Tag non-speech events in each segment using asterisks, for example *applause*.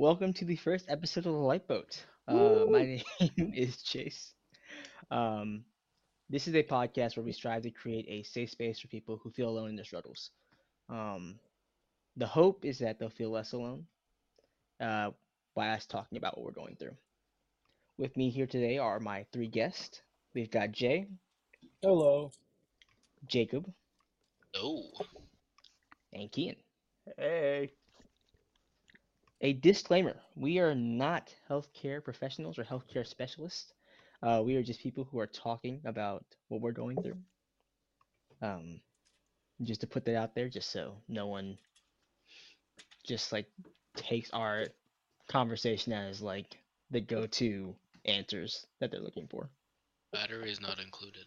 Welcome to the first episode of the Lifeboat. Uh, my *laughs* name is Chase. Um, this is a podcast where we strive to create a safe space for people who feel alone in their struggles. Um, the hope is that they'll feel less alone uh, by us talking about what we're going through. With me here today are my three guests. We've got Jay, Hello. Jakob, Oh, and Kian. Hey. A disclaimer we are not healthcare professionals or healthcare specialists. Uh, we are just people who are talking about what we're going through. Um, just to put that out there, just so no one just like takes our conversation as like the go to answers that they're looking for. battery is not included.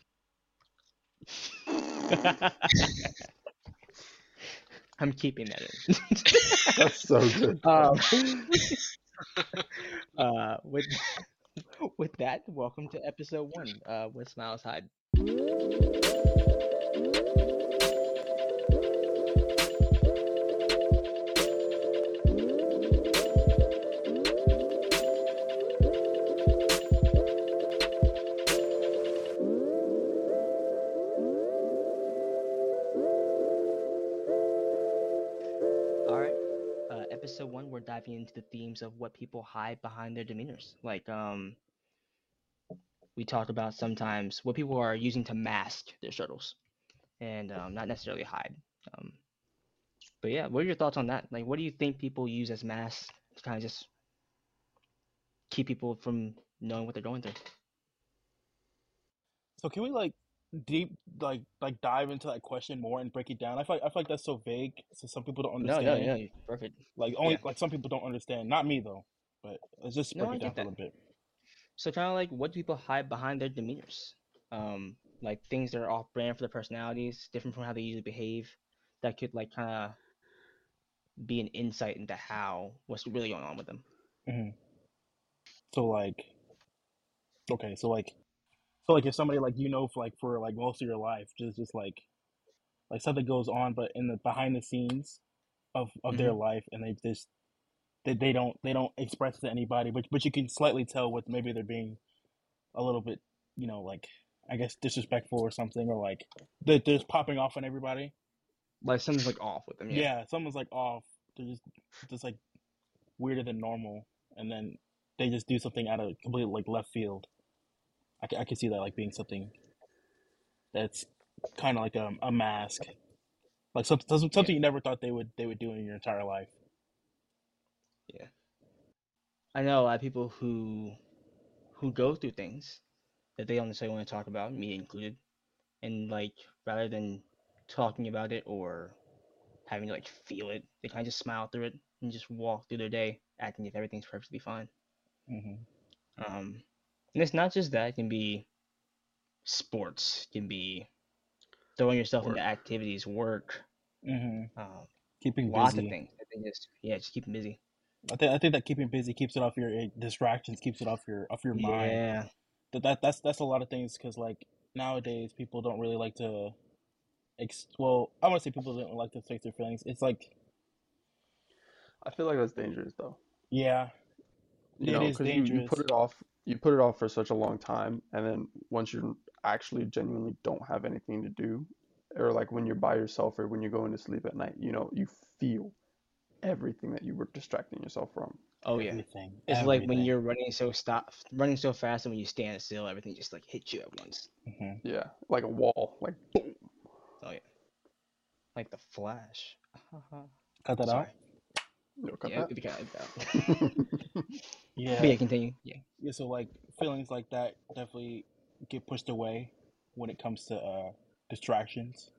*laughs* I'm keeping that in. *laughs* That's so good. *laughs* Um, *laughs* uh, with with that, welcome to episode one. Uh, What Smiles Hide. Diving into the themes of what people hide behind their demeanors. Like, um, we talk about sometimes what people are using to mask their struggles, and um, not necessarily hide. Um, but yeah, what are your thoughts on that? Like, what do you think people use as masks to kind of just keep people from knowing what they're going through? So can we like deep like like dive into that question more and break it down? I feel like, I feel like that's so vague, so some people don't understand. no, no, perfect. Like only Yeah. like some people don't understand. Not me though. But let's just break I it down for a little bit. So kind of like what do people hide behind their demeanors? Um, like things that are off brand for their personalities, different from how they usually behave. That could like kind of be an insight into how what's really going on with them. hmm So like, okay, so like, so like if somebody like you know for like for like most of your life, just just like, like something goes on, but in the behind the scenes of of their mm-hmm. life, and they just they, they don't they don't express it to anybody, but but you can slightly tell what maybe they're being a little bit, you know, like I guess disrespectful or something, or like they're, they're just popping off on everybody. Like something's like off with them. Yeah, Yeah. someone's like off. They're just just like weirder than normal, and then they just do something out of completely like left field. I can, I can see that like being something that's kind of like a, a mask, like something something something you never thought they would they would do in your entire life. Yeah, I know a lot of people who who go through things that they don't necessarily want to talk about, me included, and like rather than talking about it or having to like feel it, they kind of just smile through it and just walk through their day acting if everything's perfectly fine. hmm Um, and it's not just that; it can be sports, it can be throwing yourself Work. into activities, work, hmm um, Keeping lots busy. of things. I think just yeah, just keep them busy. I think I think that keeping busy keeps it off your eh, distractions, keeps it off your off your mind. Yeah, that, that that's that's a lot of things because like nowadays people don't really like to ex- well i want to say people don't like to express their feelings it's like I feel like that's dangerous though. yeah You It know, is 'cause you, you put it off you put it off for such a long time and then once you actually genuinely don't have anything to do or like when you're by yourself or when you're going to sleep at night, you know, you feel everything that you were distracting yourself from. oh yeah. everything It's like when you're running so stop, running so fast, and when you stand still, everything just like hits you at once. Mhm. Yeah, like a wall, like boom. Oh yeah, like the Flash. *laughs* cut that Sorry. out Yo, cut Yeah, that. we can edit that out. yeah But yeah, continue. Yeah. yeah so like feelings like that definitely get pushed away when it comes to uh distractions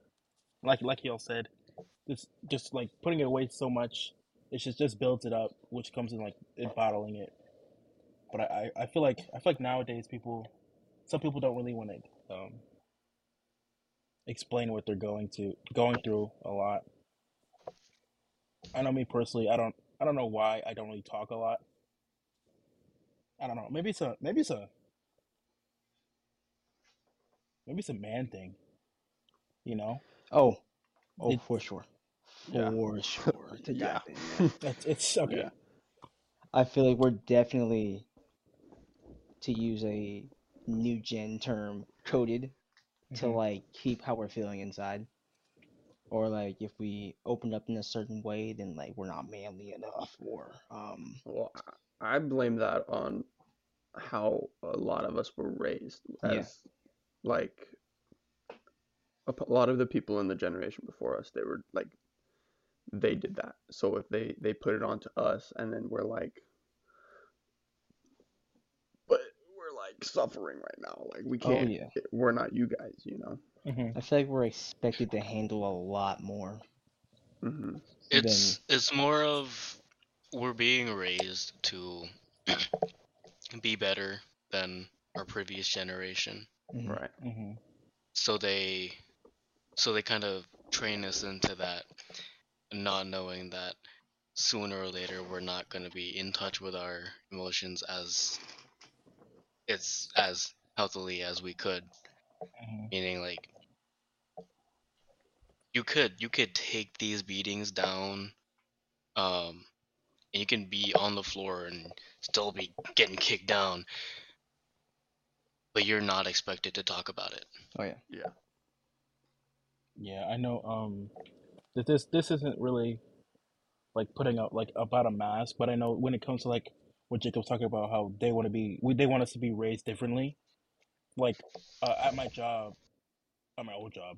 like like y'all said just just like putting it away so much it just just builds it up which comes in like in bottling it but I, I I feel like I feel like nowadays people some people don't really want to um explain what they're going to going through a lot I know me personally I don't I don't know why I don't really talk a lot I don't know. Maybe it's a maybe it's a maybe it's a man thing. You know, Oh, oh, It- for sure, Yeah. for sure. *laughs* To Yeah. yeah. it's, it's *laughs* okay. Yeah. I feel like we're definitely, to use a new gen term, coded to Mhm. like keep how we're feeling inside. Or like if we open up in a certain way, then like we're not manly enough. Or um, Well, I blame that on how a lot of us were raised Yeah. like a p- lot of the people in the generation before us, they were like they did that. So if they they put it onto us and then we're like but we're like suffering right now. Like we oh can't yeah, we're not you guys, you know. Mhm. I feel like we're expected to handle a lot more hmm It's it's more of we're being raised to *clears throat* be better than our previous generation. than Mhm. Right. Mhm. So they so they kind of train us into that not knowing that sooner or later we're not going to be in touch with our emotions as it's as healthily as we could Mhm. meaning like you could you could take these beatings down um and you can be on the floor and still be getting kicked down but you're not expected to talk about it Oh yeah. Yeah. Yeah, I know. Um, that this this isn't really like putting out like about a mask, but I know when it comes to like what Jakob's talking about, how they want to be, we they want us to be raised differently. Like uh, at my job, at my old job,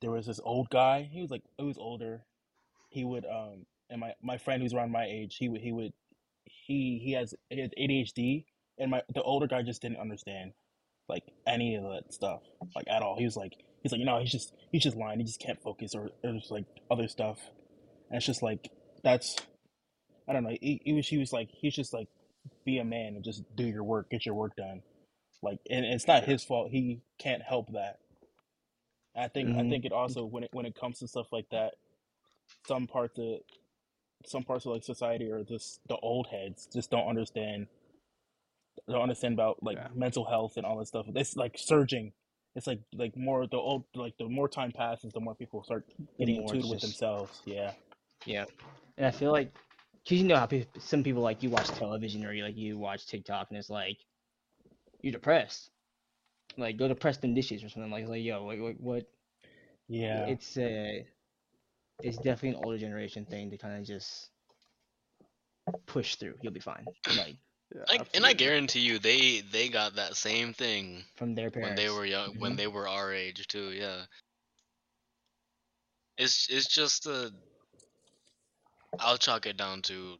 there was this old guy. He was like he was older. He would um, and my my friend who's around my age, he would he would he he has he has ADHD, and my the older guy just didn't understand like any of that stuff like at all. He was like he's like you know he's just he's just lying. He just can't focus or there's like other stuff. And it's just like that's I don't know. He, he was he was like he's just like be a man and just do your work, get your work done. Like and it's not his fault. He can't help that. I think I Mhm. think it also when it when it comes to stuff like that, some parts of some parts of like society or just the old heads just don't understand don't understand about like Yeah. mental health and all that stuff. It's like surging. It's like like more the old like the more time passes, the more people start getting in more tune it's with themselves. Yeah. Yeah, and I feel like, cause you know how pe- some people like you watch television or you like you watch TikTok and it's like, you're depressed, like go to Preston Dishes or something like like yo like, like what? Yeah. It's uh it's definitely an older generation thing to kind of just push through. You'll be fine. *laughs* Like Yeah. I, and I guarantee you they they got that same thing from their parents when they were young when Mhm. they were our age too yeah it's it's just a i'll chalk it down to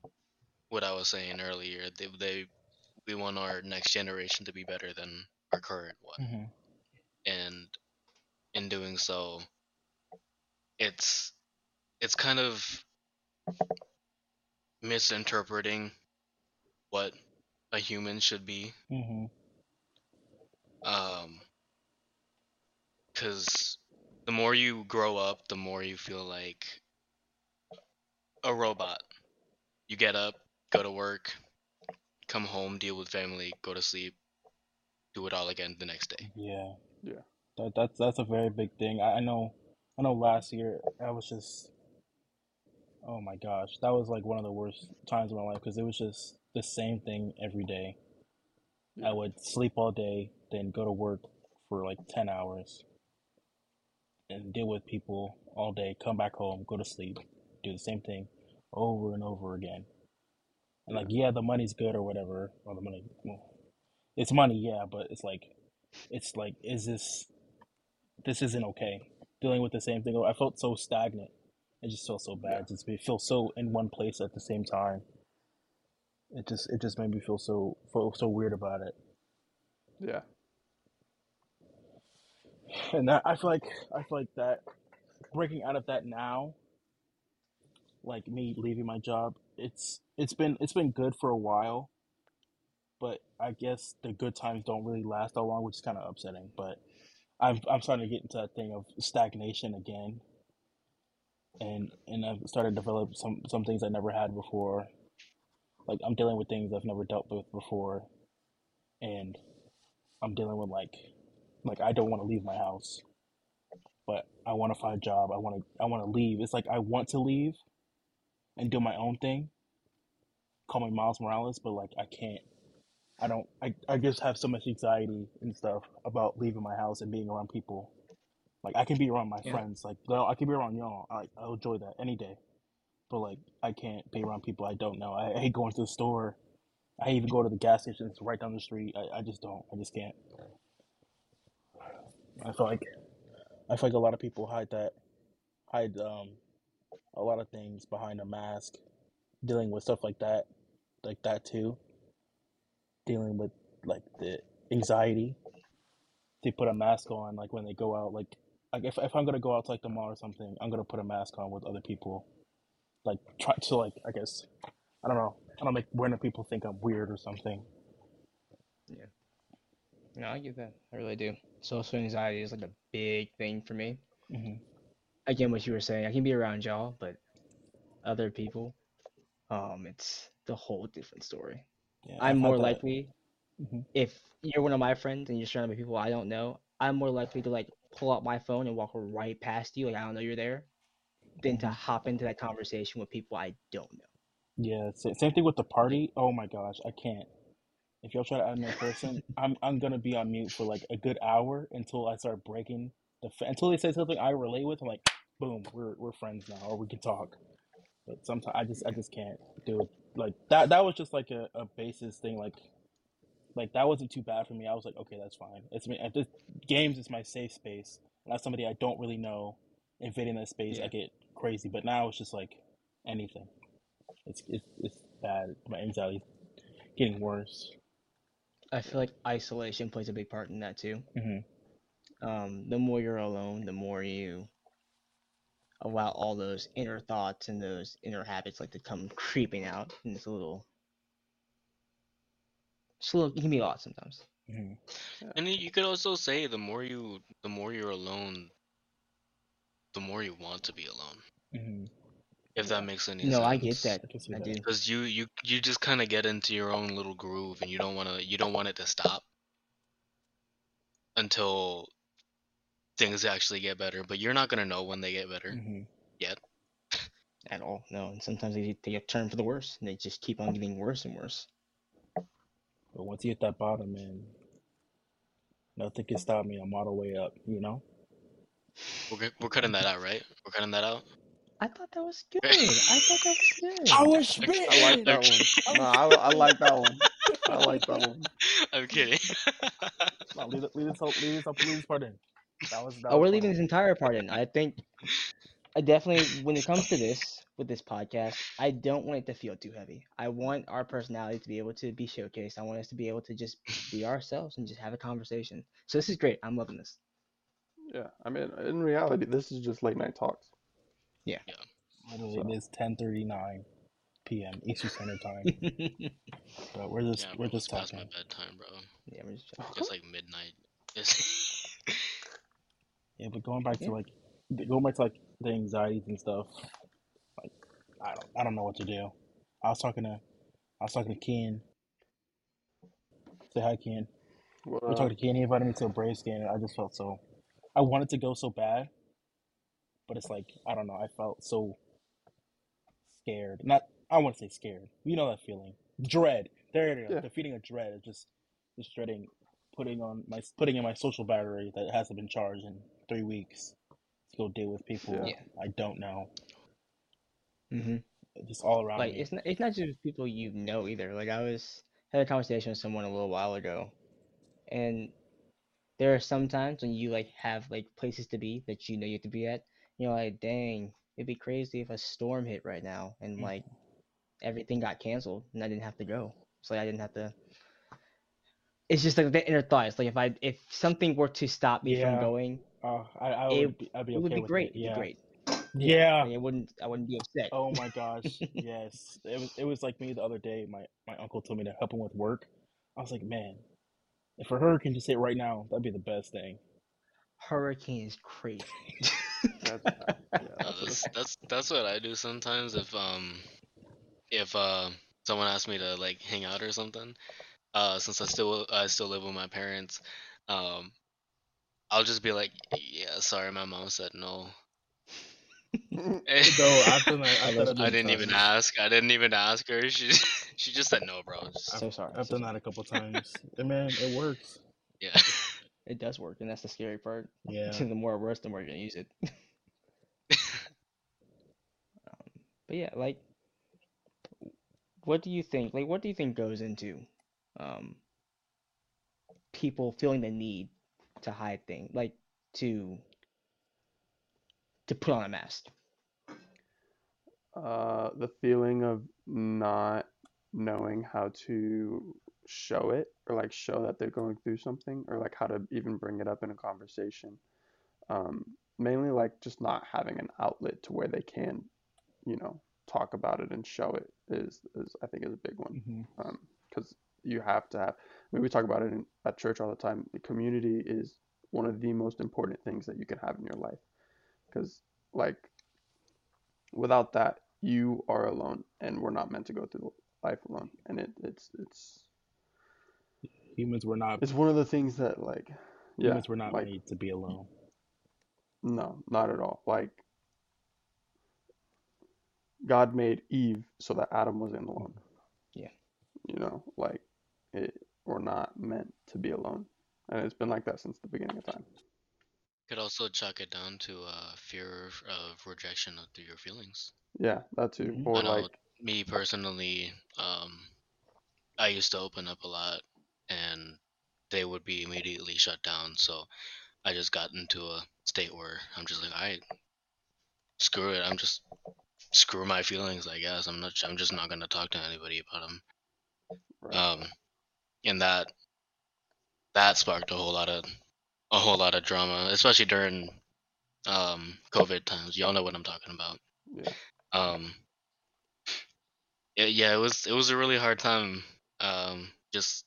what i was saying earlier. They, they we want our next generation to be better than our current one. Hmm and in doing so it's it's kind of misinterpreting what a human should be. Hmm um because the more you grow up the more you feel like a robot you get up go to work come home deal with family go to sleep do it all again the next day Yeah. Yeah. That that's that's a very big thing. I, I know I know last year I was just oh my gosh, that was like one of the worst times of my life because it was just the same thing every day. I would sleep all day, then go to work for like 10 hours and deal with people all day, come back home, go to sleep, do the same thing over and over again. And like, yeah, the money's good or whatever, or the money, well, it's money, yeah, but it's like, it's like, is this, this isn't okay. Dealing with the same thing. I felt so stagnant. It just felt so bad. Just be feel so in one place at the same time. It just, it just made me feel so, feel so weird about it. Yeah. and that I feel like I feel like that breaking out of that now, like me leaving my job, it's it's been it's been good for a while, but I guess the good times don't really last that long, which is kind of upsetting. But I'm I'm starting to get into that thing of stagnation again, and and I've started to develop some some things I never had before. Like I'm dealing with things I've never dealt with before, and I'm dealing with like like I don't want to leave my house, but I want to find a job. I want to I want to leave. It's like I want to leave and do my own thing call me Miles Morales, but like I can't. I don't. I I just have so much anxiety and stuff about leaving my house and being around people. Like I can be around my Yeah. friends. Like I can be around y'all. I I'll enjoy that any day. But like I can't be around people I don't know. I, I hate going to the store. I hate even go to the gas station. It's right down the street. I, I just don't. I just can't. I feel like I feel like a lot of people hide that hide um a lot of things behind a mask, dealing with stuff like that, like that too. Dealing with like the anxiety. They put a mask on like when they go out. Like like if if I'm gonna go out to like the mall or something, I'm gonna put a mask on with other people. Like try to like I guess I don't know. I don't make random people think I'm weird or something. Yeah. No, I get that. I really do. Social anxiety is like a big thing for me. hmm Again, what you were saying, I can be around y'all, but other people, um, it's the whole different story. Yeah, I'm more that. likely, Mhm. if you're one of my friends and you're surrounded by people I don't know, I'm more likely to like pull out my phone and walk right past you, like I don't know you're there, than to Mhm. hop into that conversation with people I don't know. Yeah, same thing with the party. Oh my gosh, I can't. If y'all try to add me in person, I'm I'm gonna be on mute for like a good hour until I start breaking the fa- until they say something I relate with. I'm like, boom, we're we're friends now, or we can talk. But sometimes I just I just can't do it. Like that that was just like a, a basis thing. Like like that wasn't too bad for me. I was like, okay, that's fine. It's me this games is my safe space. and Not somebody I don't really know invading that space. I get crazy. But now it's just like anything. It's it's it's bad. My anxiety's getting worse. I feel like isolation plays a big part in that too. hmm Um, the more you're alone, the more you allow all those inner thoughts and those inner habits like to come creeping out, and it's a little, it's a little, it can be a lot sometimes. hmm And you you could also say the more you the more you're alone, the more you want to be alone. hmm If that makes any No, sense. No i get that. I can see I that. do. Because you you you just kind of get into your own little groove, and you don't want to you don't want it to stop until things actually get better. But you're not gonna know when they get better. hmm *laughs* At all, no. And sometimes they take a turn for the worse, and they just keep on getting worse and worse. But once you hit that bottom, man, nothing can stop me. I'm all the way up. You know. We're we're cutting that out, right? We're cutting that out. I thought that was *laughs* good. I thought that was good. I was Okay, spitting. I like that one. No, I, I like that one. I like that one. I'm kidding. No, leave, leave this, whole- leave this, leave this part in. That was. That Oh, was we're leaving this entire part in. I think I definitely, when it comes to this, with this podcast, I don't want it to feel too heavy. I want our personality to be able to be showcased. I want us to be able to just be ourselves and just have a conversation. So this is great. I'm loving this. Yeah, I mean, in reality, this is just late night talks. Literally, So- it is 10:39 p.m. Eastern Standard Time. *laughs* But we're just yeah, we're bro, just it's past my bedtime, bro. yeah, we're just chatting. It's like midnight. *laughs* It's Yeah, but going back Yeah. to like going back to like the anxieties and stuff. Like I don't I don't know what to do. I was talking to I was talking to Ken. Say hi, Ken. We're uh, talking to Ken. He invited me to a Brave scan, and I just felt so. I wanted to go so bad, but it's like I don't know. I felt so scared. Not I want to say scared. You know that feeling, dread. There it is. Yeah. The feeling of dread is just just dreading putting on my putting in my social battery that hasn't been charged in three weeks to go deal with people Yeah. Yeah. I don't know. hmm Just all around Like me. it's not it's not just people you know either. Like I was had a conversation with someone a little while ago, and there are some times when you like have like places to be that you know you have to be at. You're like, dang, it'd be crazy if a storm hit right now and Mhm. like everything got canceled and I didn't have to go. So like I didn't have to. It's just like the inner thoughts. Like if I if something were to stop me Yeah. from going, Uh, I I it- would be, I'd be it would okay be with great. it. It'd be great. Yeah. Like, it wouldn't. I wouldn't be upset. Oh my gosh, *laughs* yes. It was it was like me the other day. My my uncle told me to help him with work. I was like, man, if a hurricane just hit right now, that'd be the best thing. Hurricane is crazy. *laughs* That's, yeah, that's that's, *laughs* that's that's what I do sometimes if um if uh someone asks me to like hang out or something. Uh, since I still I still live with my parents, um, I'll just be like, yeah, sorry, my mom said no. *laughs* No, I've done that. I've done that I didn't even ask. I didn't even ask her. She *laughs* She just said no, bro. Just, So sorry. I've so done sorry. that a couple *laughs* times. and man, it works. yeah. It does work, and that's the scary part. Yeah. the more it works, the more you're gonna use it. um, but yeah, like, what do you think? Like, what do you think goes into um, people feeling the need to hide things, like to to put on a mask? Uh, the feeling of not knowing how to show it or like show that they're going through something or like how to even bring it up in a conversation. Um, mainly like just not having an outlet to where they can, you know, talk about it and show it is, is I think is a big one. hmm Um, because you have to have, I mean, we talk about it in, at church all the time. The community is one of the most important things that you can have in your life. Because, like, without that, you are alone, and we're not meant to go through life alone. And it, it's, it's, Humans were not. it's one of the things that, like, yeah, humans were not like, made to be alone. no, not at all. Like, God made Eve so that Adam wasn't alone. Yeah. You know, like, it, we're not meant to be alone. And it's been like that since the beginning of time. Could also chalk it down to uh, fear of, of rejection of through your feelings. Yeah, that too. Mhm. Or I know like, me personally, um, I used to open up a lot, and they would be immediately shut down. So I just got into a state where I'm just like, I screw it. I'm just screw my feelings. I guess I'm not. I'm just not gonna talk to anybody about them. right. Um, and that that sparked a whole lot of a whole lot of drama, especially during um COVID times. Y'all know what I'm talking about. yeah. Um, yeah, yeah, it was it was a really hard time. Um, just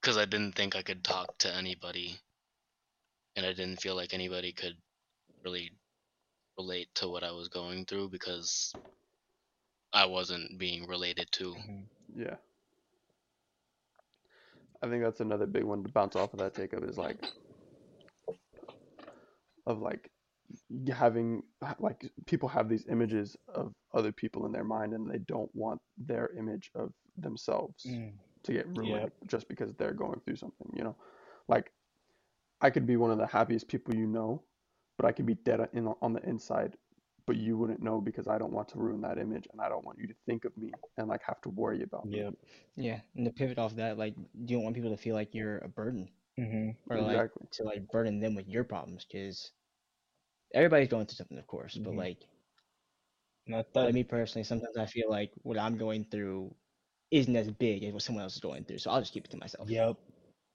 because I didn't think I could talk to anybody, and I didn't feel like anybody could really relate to what I was going through because I wasn't being related to. Mhm. Yeah. I think that's another big one to bounce off of that take Jakob is like of like having like people have these images of other people in their mind and they don't want their image of themselves Mm. to get ruined Yep. just because they're going through something, you know? Like I could be one of the happiest people you know, but I could be dead in on the inside, but you wouldn't know because I don't want to ruin that image and I don't want you to think of me and like have to worry about me. Yep. Yeah, and to pivot off that, like, you don't want people to feel like you're a burden hmm or like Exactly. to like burden them with your problems because everybody's going through something, of course. But Mhm. like, Not like that. me personally, sometimes I feel like what I'm going through isn't as big as what someone else is going through, so I'll just keep it to myself. Yep.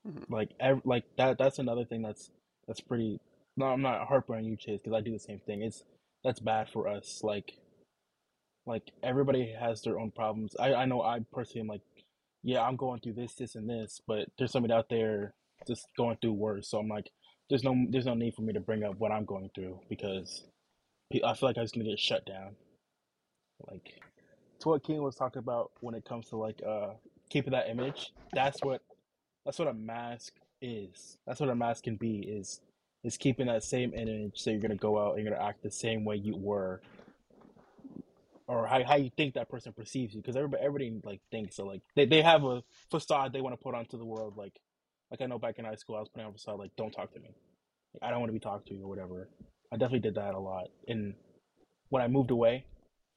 Mhm. Like ev- like that. That's another thing that's that's pretty. No, I'm not harping on you, Chase, because I do the same thing. It's that's bad for us. Like, like everybody has their own problems. I I know I personally am like, yeah, I'm going through this, this, and this, but there's somebody out there just going through worse. So I'm like, there's no there's no need for me to bring up what I'm going through because I feel like I was gonna get shut down. Like, to what Kian was talking about when it comes to like uh keeping that image. That's what that's what a mask is. That's what a mask can be is is keeping that same image so you're gonna go out and you're gonna act the same way you were. Or how, how you think that person perceives you because everybody everybody like thinks so like they, they have a facade they want to put onto the world like like I know back in high school I was putting on a facade like don't talk to me. Like, I don't want to be talked to or whatever. I definitely did that a lot. And when I moved away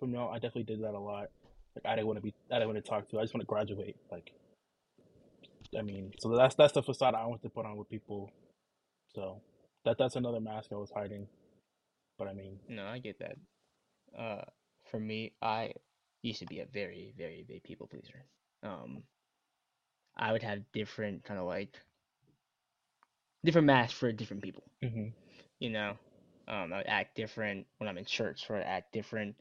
from y'all I definitely did that a lot. Like I didn't want to be I didn't want to talk to I just want to graduate like I mean, so that's that's the facade I want to put on with people. So that that's another mask I was hiding. But I mean, No, I get that. Uh, for me, I used to be a very, very big people pleaser. Um, I would have different kind of like different masks for different people. mhm, You know, um, I would act different when I'm in church, or I act different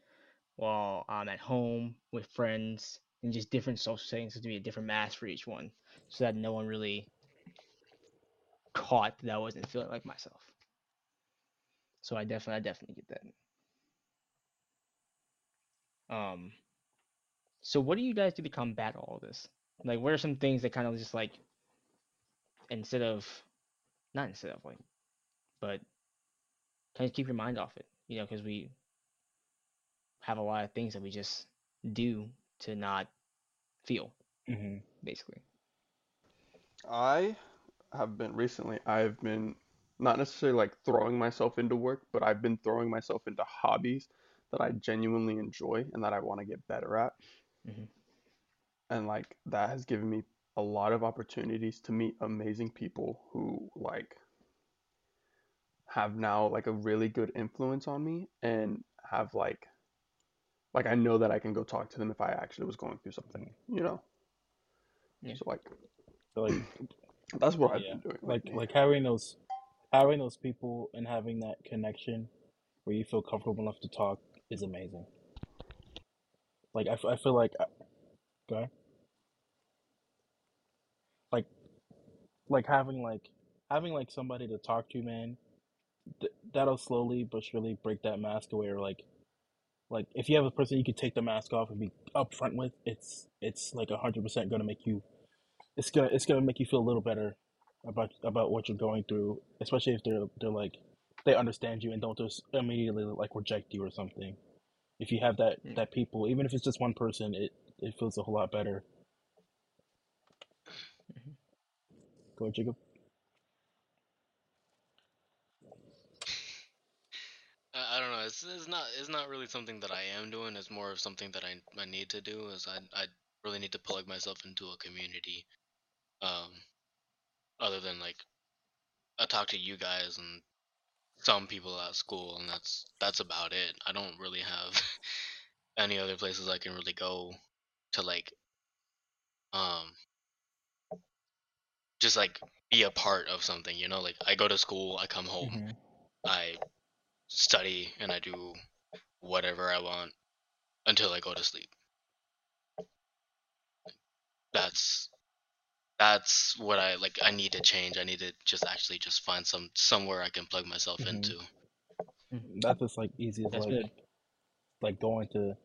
while I'm at home with friends, and just different social settings to be a different mask for each one, so that no one really caught that I wasn't feeling like myself. So I definitely, I definitely get that. Um, so what do you guys do to combat all of this? Like, what are some things that kind of just like, instead of, not instead of like, but kind of keep your mind off it, you know, because we have a lot of things that we just do to not feel hmm basically. I have been recently, I've been not necessarily like throwing myself into work, but I've been throwing myself into hobbies that I genuinely enjoy and that I want to get better at. Mhm. And like that has given me a lot of opportunities to meet amazing people who like have now like a really good influence on me and have like like I know that I can go talk to them if I actually was going through something, you know? Yeah. So like So like *clears throat* that's what I've yeah, been doing like lately. like having those having those people and having that connection where you feel comfortable enough to talk is amazing. Like I, f- I feel like uh, go ahead. like like having like having like somebody to talk to, man. Th- that'll slowly but surely break that mask away. Or like like if you have a person you can take the mask off and be upfront with, it's it's like a hundred percent gonna make you. It's gonna it's gonna make you feel a little better about about what you're going through, especially if they're they're like they understand you and don't just immediately like reject you or something. If you have that Mm. that people, even if it's just one person, it it feels a whole lot better. Mhm. Go ahead, Jakob. I, I don't know. It's, it's not it's not really something that I am doing. It's more of something that I I need to do. Is I I really need to plug myself into a community. Um, other than like I talk to you guys and some people at school, and that's that's about it. I don't really have *laughs* any other places I can really go to like um just like be a part of something. You know, like I go to school, I come home, hmm I study, and I do whatever I want until I go to sleep. That's that's what I like. I need to change. I need to just actually just find some somewhere I can plug myself Mhm. into. That's just like easy as That's like good. like going to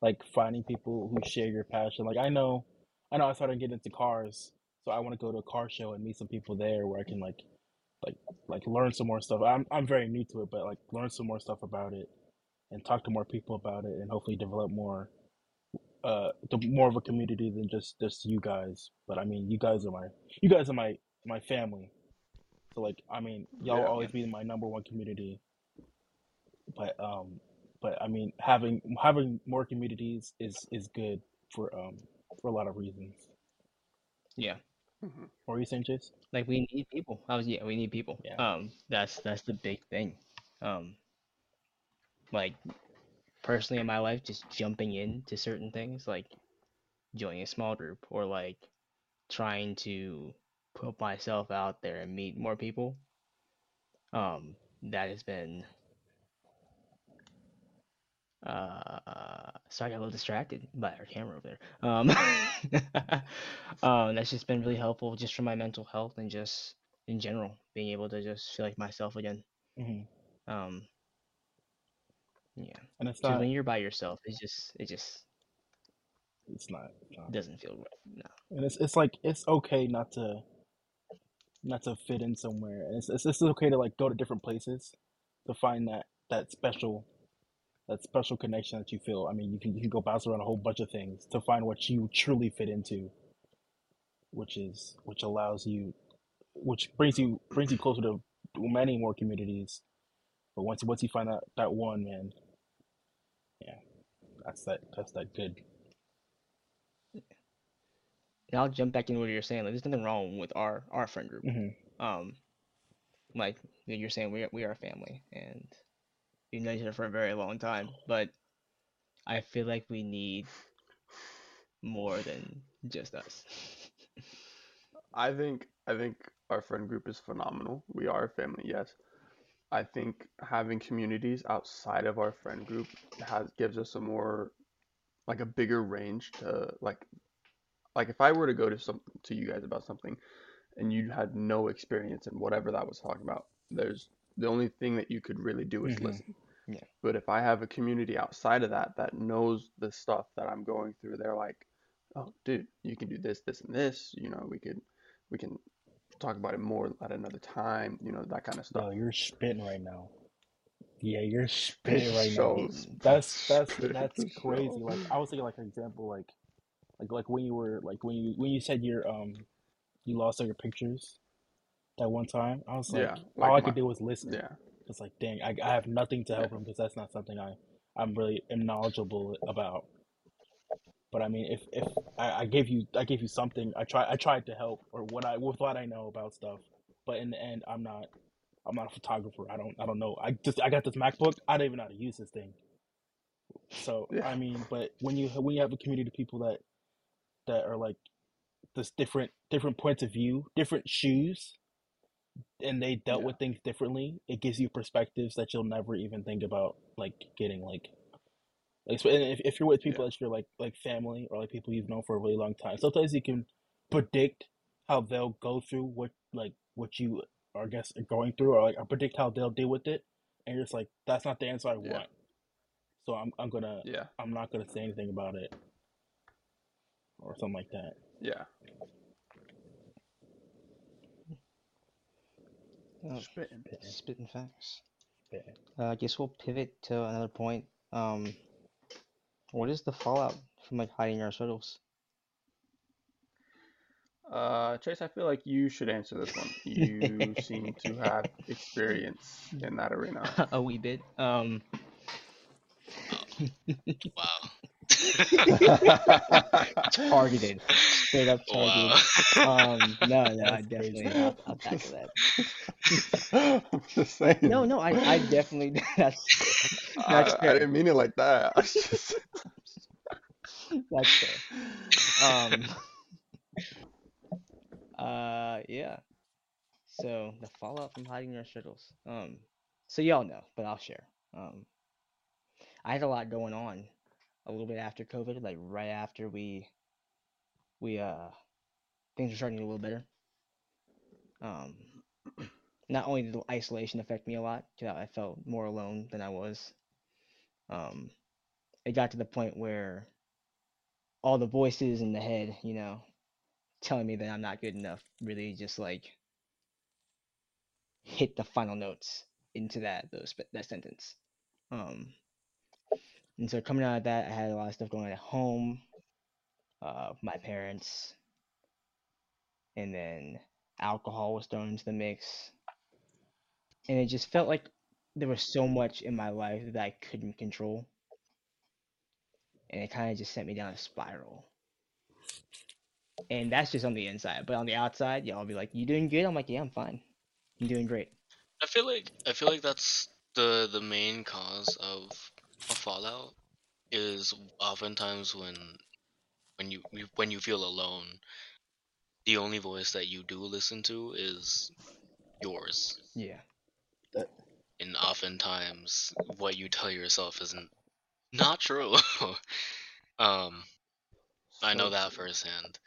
like finding people who share your passion. Like I know, I know I started getting into cars, so I want to go to a car show and meet some people there where I can like like like learn some more stuff. I'm I'm very new to it, but like learn some more stuff about it and talk to more people about it and hopefully develop more uh the more of a community than just just you guys. But I mean, you guys are my you guys are my my family. So like I mean, y'all will Yeah. always be my number one community. But um but I mean having having more communities is is good for um for a lot of reasons. Yeah. Mhm. What were you saying, Chase? Like we need people. I was yeah, we need people. Yeah. Um, that's that's the big thing. Um, like personally in my life, just jumping into certain things, like joining a small group or like trying to put myself out there and meet more people. Um, that has been. Uh, sorry, I got a little distracted by our camera over there. Um, *laughs* um, that's just been really helpful just for my mental health and just in general, being able to just feel like myself again. hmm Um, yeah, And it's not when you're by yourself, it just it just it's not, it's not. doesn't feel right. No. and it's it's like it's okay not to not to fit in somewhere. And it's it's, it's okay to like go to different places to find that that special that special connection that you feel. I mean, you can you can go bounce around a whole bunch of things to find what you truly fit into, which is which allows you, which brings you brings you closer to many more communities. But once once you find that that one, man, yeah, that's that that's that good. And I'll jump back into what you're saying. Like, there's nothing wrong with our our friend group. hmm Um, like you're saying, we are, we are a family, and we've known each other for a very long time. But I feel like we need more than just us. *laughs* I think I think our friend group is phenomenal. We are a family, yes. I think having communities outside of our friend group has gives us a more like a bigger range to like like if I were to go to some to you guys about something and you had no experience in whatever that was talking about, there's the only thing that you could really do is Mhm. listen. Yeah. But if I have a community outside of that that knows the stuff that I'm going through, they're like, "Oh, dude, you can do this, this, and this. You know, we could we can talk about it more at another time. You know, that kind of stuff." you're spitting right now. Yeah, you're spitting right now. That's *laughs* that's that's crazy. show. Like I was thinking, like an example, like Like like when you were like when you when you said your um you lost all your pictures that one time. I was like, Yeah, all I like could do was listen. yeah. It's like, dang, I, I have nothing to help Yeah. him because that's not something I I'm really knowledgeable about. But I mean, if if I, I gave you I gave you something, I try I tried to help or what I with what I know about stuff. But in the end, I'm not I'm not a photographer. I don't I don't know. I just I got this MacBook. I don't even know how to use this thing. So Yeah. I mean, but when you when you have a community of people that that are like this different different points of view, different shoes, and they dealt Yeah. with things differently, it gives you perspectives that you'll never even think about like getting like like so- and if, if you're with people Yeah. that you're like like family or like people you've known for a really long time, sometimes you can predict how they'll go through what like what you are I guess are going through or like I predict how they'll deal with it and you're just like that's not the answer I Yeah. want. So I'm I'm gonna Yeah. I'm not gonna say anything about it or something like that. Yeah. Oh, Spitting. spitting facts. Yeah. Uh, I guess we'll pivot to another point. Um, what is the fallout from like hiding our shadows? Uh, Chase, I feel like you should answer this one. You *laughs* seem to have experience in that arena. a wee bit. Um, Wow. Targeted, straight up targeted. wow. Um, no, no, I That's crazy. definitely, I'll, I'll tackle that. *laughs* I'm just saying. No, no, I, I definitely. *laughs* That's I, that's I fair. didn't mean it like that. I was just *laughs* That's fair. Um. Uh, yeah. So the fallout from hiding our shadows. Um, so y'all know, but I'll share. Um, I had a lot going on, a little bit after COVID, like right after we, we uh, things are starting to get a little better. Um, *clears throat* not only did the isolation affect me a lot, 'cause I felt more alone than I was. Um, it got to the point where all the voices in the head, you know, telling me that I'm not good enough, really just like hit the final notes into that those that sentence. Um, and so coming out of that, I had a lot of stuff going on at home, uh, my parents, and then alcohol was thrown into the mix, and it just felt like there was so much in my life that I couldn't control, and it kind of just sent me down a spiral. And that's just on the inside, but on the outside, y'all be like, "You doing good?" I'm like, "Yeah, I'm fine. I'm doing great." I feel like I feel like that's the the main cause of a fallout is oftentimes when when you you- when you feel alone, the only voice that you do listen to is yours, Yeah. That... and oftentimes what you tell yourself isn't not true. *laughs* um, I know that true. firsthand.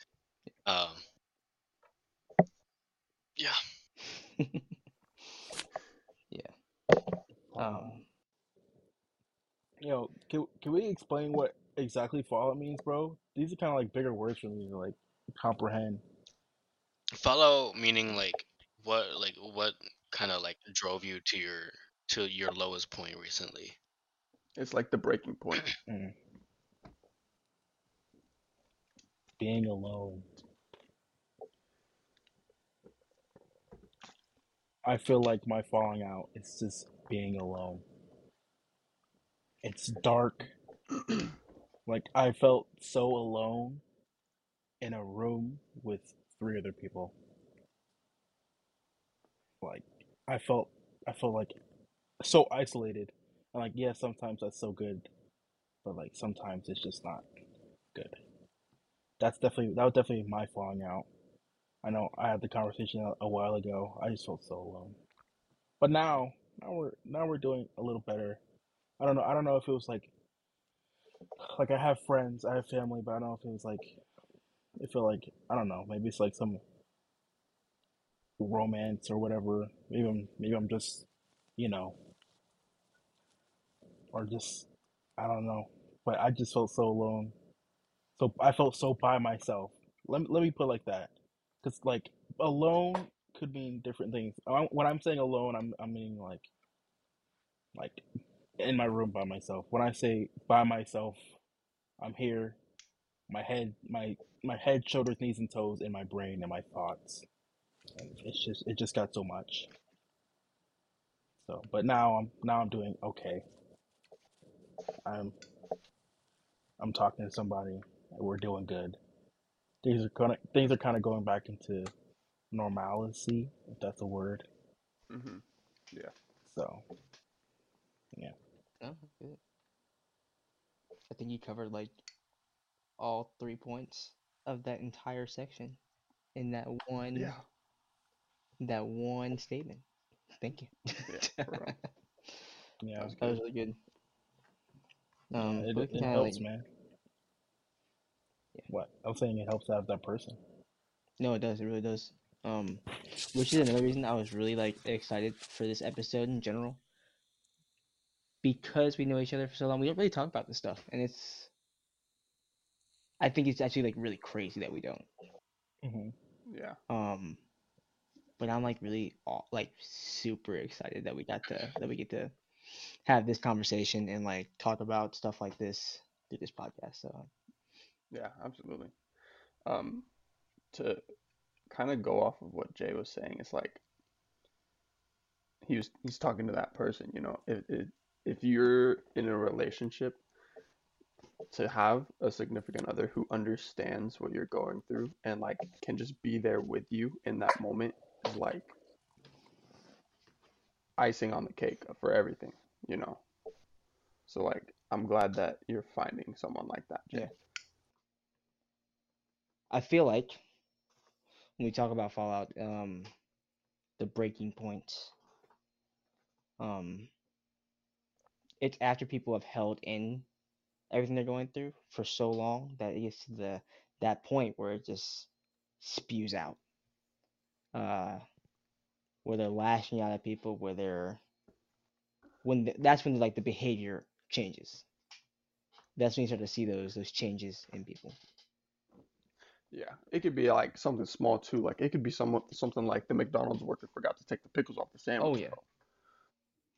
Um, yeah. *laughs* yeah. Um. Yo, can can we explain what exactly fallout means, bro? These are kind of like bigger words for me to like comprehend. Fallout meaning like what like what kind of like drove you to your to your lowest point recently. It's like the breaking point. *clears throat* Mm. Being alone. I feel like my falling out is just being alone. It's dark. *clears throat* like I felt so alone in a room with three other people. Like I felt I felt like so isolated. And like yeah, sometimes that's so good, but like sometimes it's just not good. That's definitely that was definitely my falling out. I know I had the conversation a, a while ago. I just felt so alone. But now, now we're now we're doing a little better. I don't know. I don't know if it was like like I have friends, I have family, but I don't know if it was like I feel like I don't know. Maybe it's like some romance or whatever. Maybe I'm maybe I'm just you know or just I don't know. But I just felt so alone. So I felt so by myself. Let me let me put it like that, because like alone could mean different things. When I'm saying alone, I'm I'm meaning like like in my room by myself. When I say by myself, I'm here. my head, my my head, shoulders, knees, and toes and my brain and my thoughts. And it's just it just got so much. So, but now I'm now I'm doing okay. I'm I'm talking to somebody. We're doing good. Things are kind of things are kind of going back into normalcy, if that's a word. hmm Yeah. So, Oh, good. I think you covered like all three points of that entire section in that one Yeah. that one statement. Thank you. Yeah, *laughs* yeah, That was That was really good. yeah, Um, it, it helps, like, man. Yeah. What? I'm saying it helps have that person. no, it does. It really does. Um, which is another reason I was really like excited for this episode in general. Because we know each other for so long, we don't really talk about this stuff, and it's. I think it's actually like really crazy that we don't. hmm Yeah. Um, but I'm like really like super excited that we got to that we get to have this conversation and like talk about stuff like this through this podcast. So Yeah, absolutely. Um, to kind of go off of what Jay was saying, it's like he was he's talking to that person, you know, it, if, if you're in a relationship, to have a significant other who understands what you're going through and like can just be there with you in that moment is like icing on the cake for everything, you know. So like I'm glad that you're finding someone like that, Jay. Yeah. I feel like when we talk about Fallout, um, the breaking point, um, it's after people have held in everything they're going through for so long that it gets to the that point where it just spews out. Uh, where they're lashing out at people, where they're when the, that's when like the behavior changes. That's when you start to see those those changes in people. Yeah, it could be like something small too. Like it could be somewhat something like the McDonald's worker forgot to take the pickles off the sandwich. Oh yeah.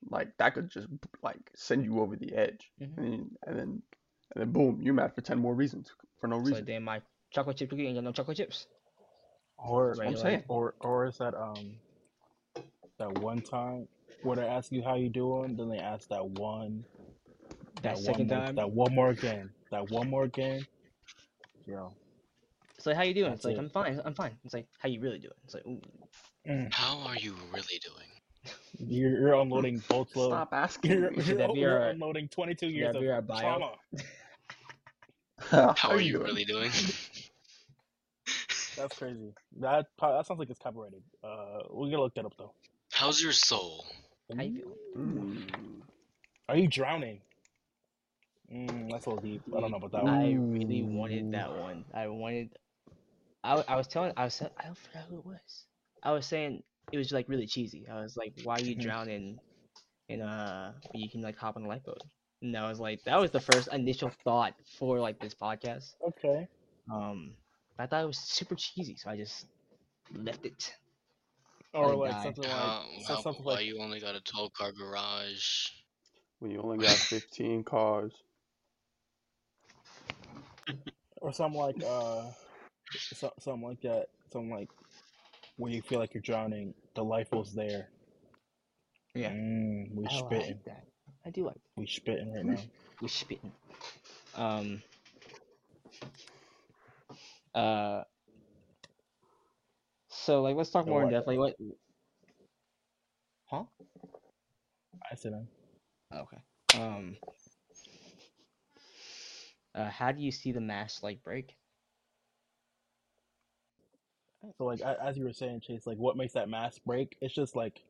Like that could just like send you over the edge, Mhm. and then, and then and then boom, you're mad for ten more reasons for no reason. So then my chocolate chip cookie ain't got no chocolate chips. Or Right, I'm like- saying. or or is that um that one time where they ask you how you doing, then they ask that one That one second more, time. that one more again, that one more again. Yo, It's like how you doing? It's like it. I'm fine. I'm fine. It's like how you really doing? It's like ooh. How are you really doing? You're, you're unloading *laughs* boatload. Stop asking You're, me. Should you're, that be you're our- unloading 22 years that of bio? trauma. *laughs* How How are you doing? really doing? *laughs* That's crazy. That that sounds like it's copyrighted. Uh, we're gonna look that up though. How's your soul? How you feeling? Mm. Are you drowning? Mm, that's a little deep. I don't know about that one. I really wanted that one. I wanted. I, I was telling. I was. I don't forget who it was. I was saying it was like really cheesy. I was like, "Why are you Mhm. drowning in uh you can like hop on a lifeboat?" And I was like, that was the first initial thought for like this podcast. Okay. Um, I thought it was super cheesy, so I just left it. Or I like died. something like How, so- how, something why like you only got a 12 car garage? When you only *laughs* got 15 cars. or something like uh so, something like that. Something like when you feel like you're drowning, the life was there. Yeah. Mm, we I spitting. like that. I do like We spitting right now. we spitting. Um. Uh. So like, let's talk So more in depth. Like, what? Huh? I said um, Okay. Um. Uh, how do you see the mask like break? So like as you were saying, Chase, like what makes that mask break? It's just like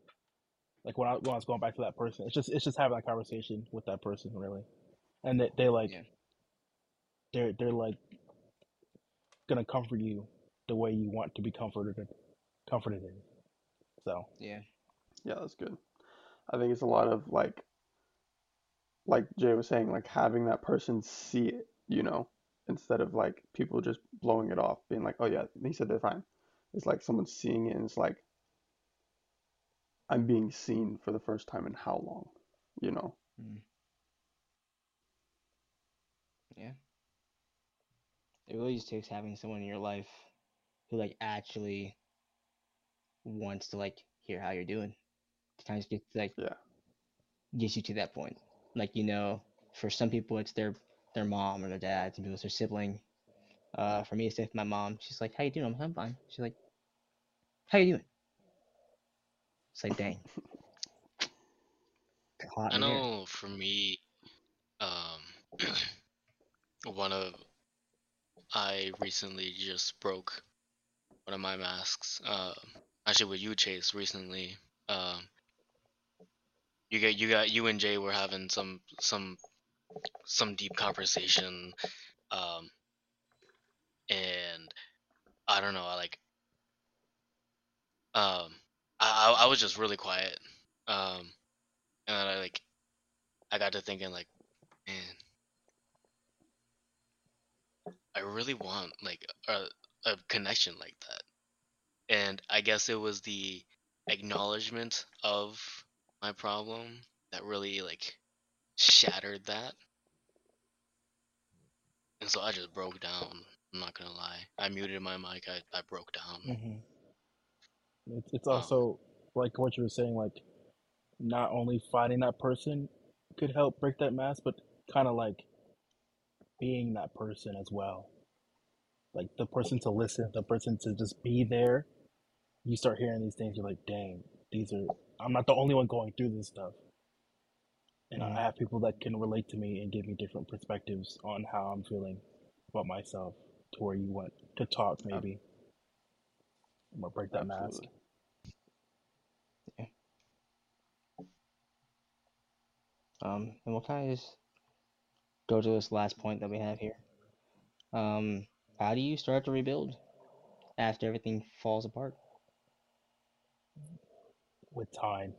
like when I when I was going back to that person, it's just it's just having that conversation with that person really, and they they like Yeah. they're they're like gonna comfort you the way you want to be comforted comforted. in. So Yeah. Yeah, that's good. I think it's a lot of like, like Jay was saying, like having that person see it, you know, instead of like people just blowing it off, being like, oh yeah, he said they're fine. It's like someone seeing it and it's like, I'm being seen for the first time in how long, you know? Mm. Yeah. It really just takes having someone in your life who like actually wants to like hear how you're doing. To kind of get like Yeah. gets you to that point. Like you know, for some people it's their their mom or their dad. Some people it's their sibling. Uh, for me it's with my mom. She's like, "How you doing?" I'm, I'm fine. She's like, "How you doing?" Say, like, dang. I in here. know for me, um, *clears throat* one of I recently just broke one of my masks. Uh, actually, with you, Chase, recently. Um, you get you got you and Jay were having some some some deep conversation, um, and I don't know, I like, um, I I was just really quiet, um, and I like, I got to thinking like, man, I really want like a a connection like that, and I guess it was the acknowledgement of my problem that really like shattered that. And so I just broke down. I'm not gonna lie. I muted my mic. I, I broke down. Mm-hmm. It's, it's Um, also like what you were saying, like not only finding that person could help break that mask, but kind of like being that person as well. Like the person to listen, the person to just be there. You start hearing these things, you're like, dang, these are, I'm not the only one going through this stuff. And Mhm. I have people that can relate to me and give me different perspectives on how I'm feeling about myself to where you want to talk, maybe. I'm gonna break that mask. Um, and we'll kind of just go to this last point that we have here. Um, how do you start to rebuild after everything falls apart? with time.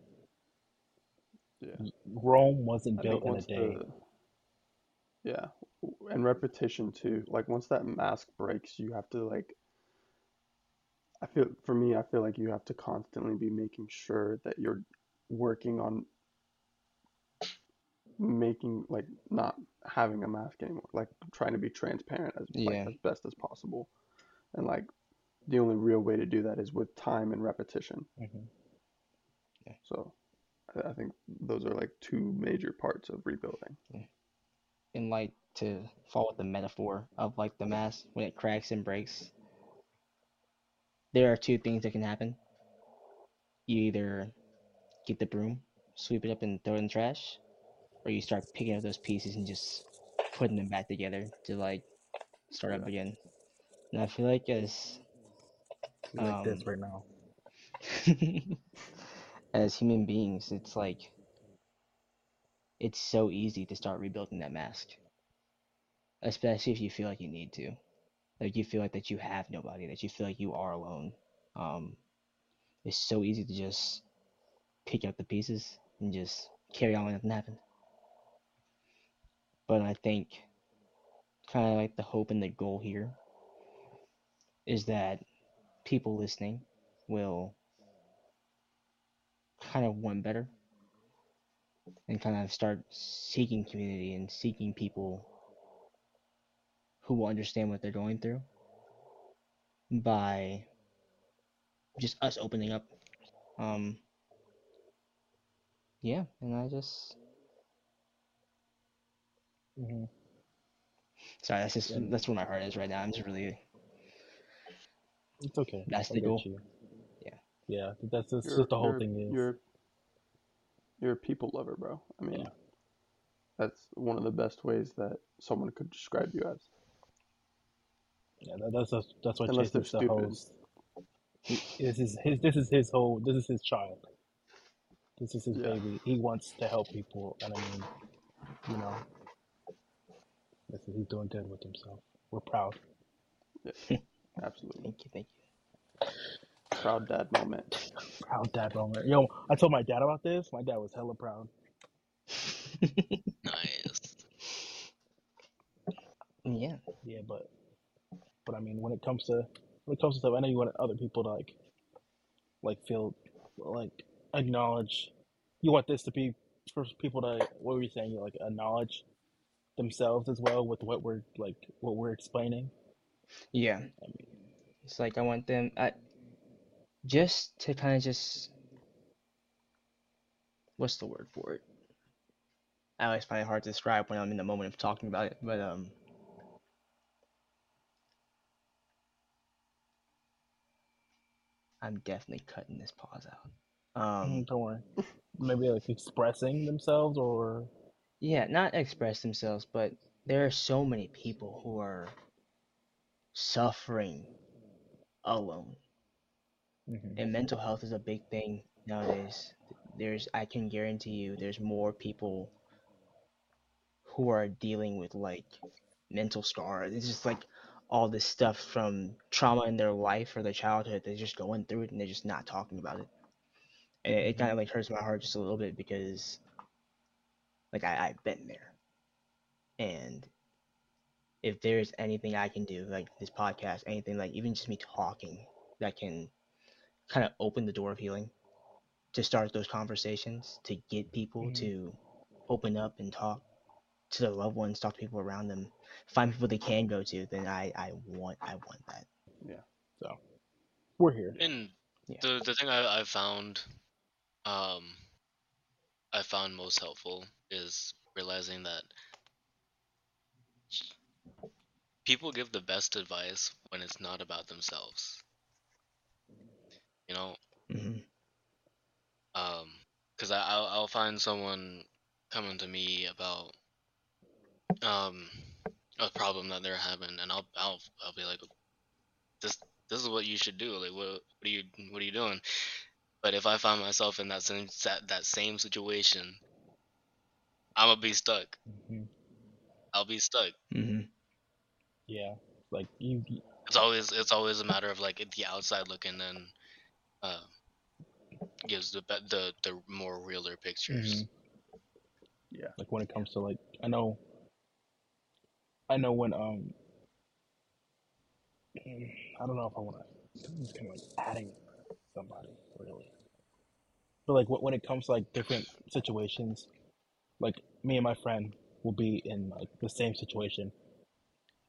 Yeah. Rome wasn't I built in a day. the yeah, and repetition too. Like once that mask breaks, you have to like. I feel for me, I feel like you have to constantly be making sure that you're working on making like not having a mask anymore, like trying to be transparent as like as best as possible, and like the only real way to do that is with time and repetition. hmm So, I, I think those are like two major parts of rebuilding. And like to follow with the metaphor of like the mask when it cracks and breaks, there are two things that can happen. You either get the broom, sweep it up and throw it in the trash, or you start picking up those pieces and just putting them back together to like start up again. And I feel like as Like this Um, right now. *laughs* as human beings, it's like it's so easy to start rebuilding that mask, especially if you feel like you need to, like you feel like that you have nobody, that you feel like you are alone. Um, it's so easy to just pick up the pieces and just carry on like nothing happened. But I think kind of like the hope and the goal here is that people listening will kind of want better and kind of start seeking community and seeking people who will understand what they're going through by just us opening up. Um, yeah, and I just hmm sorry, that's just And- that's where my heart is right now. I'm just really It's okay. That's the goal. you. Yeah. Yeah, that's, that's You're, just the whole thing is. you're you're a people lover, bro. I mean, Yeah. that's one of the best ways that someone could describe you as. Yeah, that, that's that's that's what Unless Chase they're is the stupid. This is his. This is his whole. This is his child. This is his Yeah. baby. He wants to help people, and I mean, you know, this is, he's doing good with himself. We're proud. *laughs* Absolutely. thank you, thank you. Proud dad moment. *laughs* Proud dad moment. Yo, I told my dad about this. My dad was hella proud. *laughs* Nice. yeah, Yeah, but but I mean, when it comes to when it comes to stuff, I know you want other people to like like feel like acknowledge. You want this to be for people to what were you saying? You like acknowledge themselves as well with what we're like what we're explaining. Yeah, I mean, it's like I want them I, just to kind of just what's the word for it? I always find it hard to describe when I'm in the moment of talking about it, but um, I'm definitely cutting this pause out. Um, mm, don't worry. Maybe like expressing themselves or yeah, not express themselves, but there are so many people who are suffering alone, Mhm. and mental health is a big thing nowadays. There's, I can guarantee you, there's more people who are dealing with like mental scars. It's just like all this stuff from trauma in their life or their childhood. They're just going through it and they're just not talking about it. And it, Mhm. kind of like hurts my heart just a little bit because like I, I've been there. And if there's anything I can do, like this podcast, anything like even just me talking that can kind of open the door of healing to start those conversations, to get people Mhm. to open up and talk to their loved ones, talk to people around them, find people they can go to, then I, I want I want that. Yeah. So we're here. And Yeah. the the thing I I found, um, I found most helpful is realizing that people give the best advice when it's not about themselves. You know, hmm um, because I I'll, I'll find someone coming to me about um a problem that they're having, and I'll I'll I'll be like, this this is what you should do. Like, what what are you what are you doing? But if I find myself in that same that, that same situation, I'm gonna be stuck. Mhm. I'll be stuck. hmm Yeah, like you. It's always it's always a matter of like the outside looking and uh gives the the the more realer pictures. Mhm. Like when it comes to like, I know. I know when um. I don't know if I want to. It's kind of like adding somebody really. But like when it comes to like different situations, like me and my friend will be in like the same situation,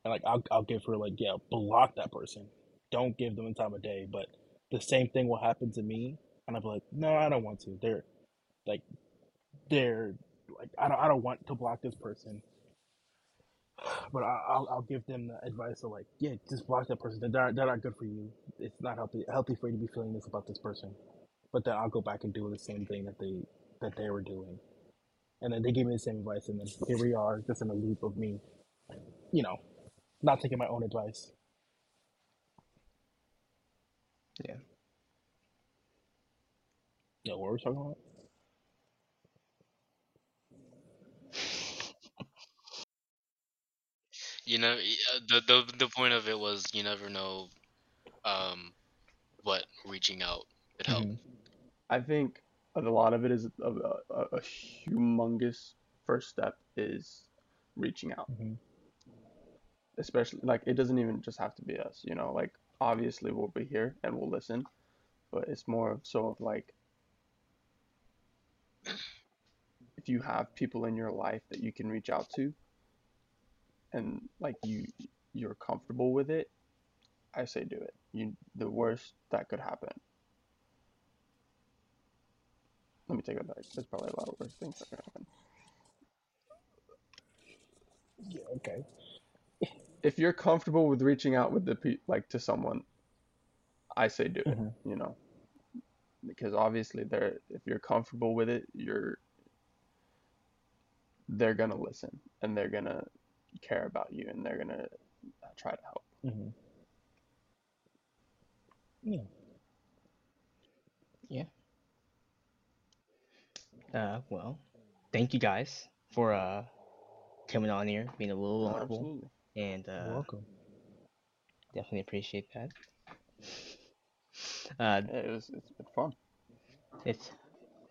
and like I'll I'll give her like yeah block that person, don't give them the time of day. But the same thing will happen to me, and I'll be like no I don't want to. They're like they're like I don't I don't want to block this person. But I, I'll I'll give them the advice of like yeah just block that person. They're they're not good for you. It's not healthy healthy for you to be feeling this about this person. But then I'll go back and do the same thing that they that they were doing, and then they give me the same advice, and then here we are just in a loop of me, you know, not taking my own advice. Yeah. Yeah, what were we talking about? You know, uh, the the the point of it was you never know, um, what reaching out could help. Mhm. I think a lot of it is a, a, a humongous first step is reaching out. Mhm. Especially like it doesn't even just have to be us, you know, like obviously we'll be here and we'll listen, but it's more of so of like if you have people in your life that you can reach out to and like you you're comfortable with it, I say do it. You the worst that could happen. Let me take it back. There's probably a lot of worse things that could happen. Yeah, okay. If you're comfortable with reaching out with the pe- like to someone, I say do it. Mhm. You know, because obviously they're if you're comfortable with it, you're they're gonna listen and they're gonna care about you and they're gonna try to help. hmm Yeah. Uh, well, thank you guys for uh coming on here, being a little vulnerable, Absolutely. and You're uh, welcome. definitely appreciate that. Uh, Yeah, it was it's been fun. it's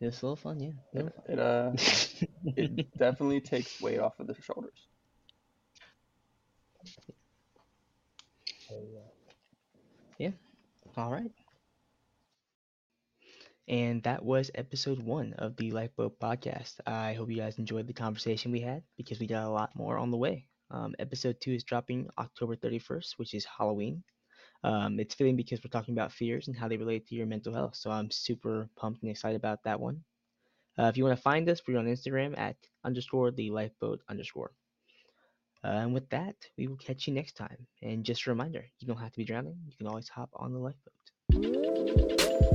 it's a little fun, yeah. It, little it uh *laughs* it definitely takes weight off of the shoulders. Yeah. All right. And that was episode one of the Lifeboat podcast. I hope you guys enjoyed the conversation we had because we got a lot more on the way. Um, episode two is dropping October 31st, which is Halloween. Um, it's fitting because we're talking about fears and how they relate to your mental health. So I'm super pumped and excited about that one. Uh, if you want to find us, we're on Instagram at underscore the lifeboat underscore. Uh, and with that, we will catch you next time. And just a reminder, you don't have to be drowning. You can always hop on the lifeboat.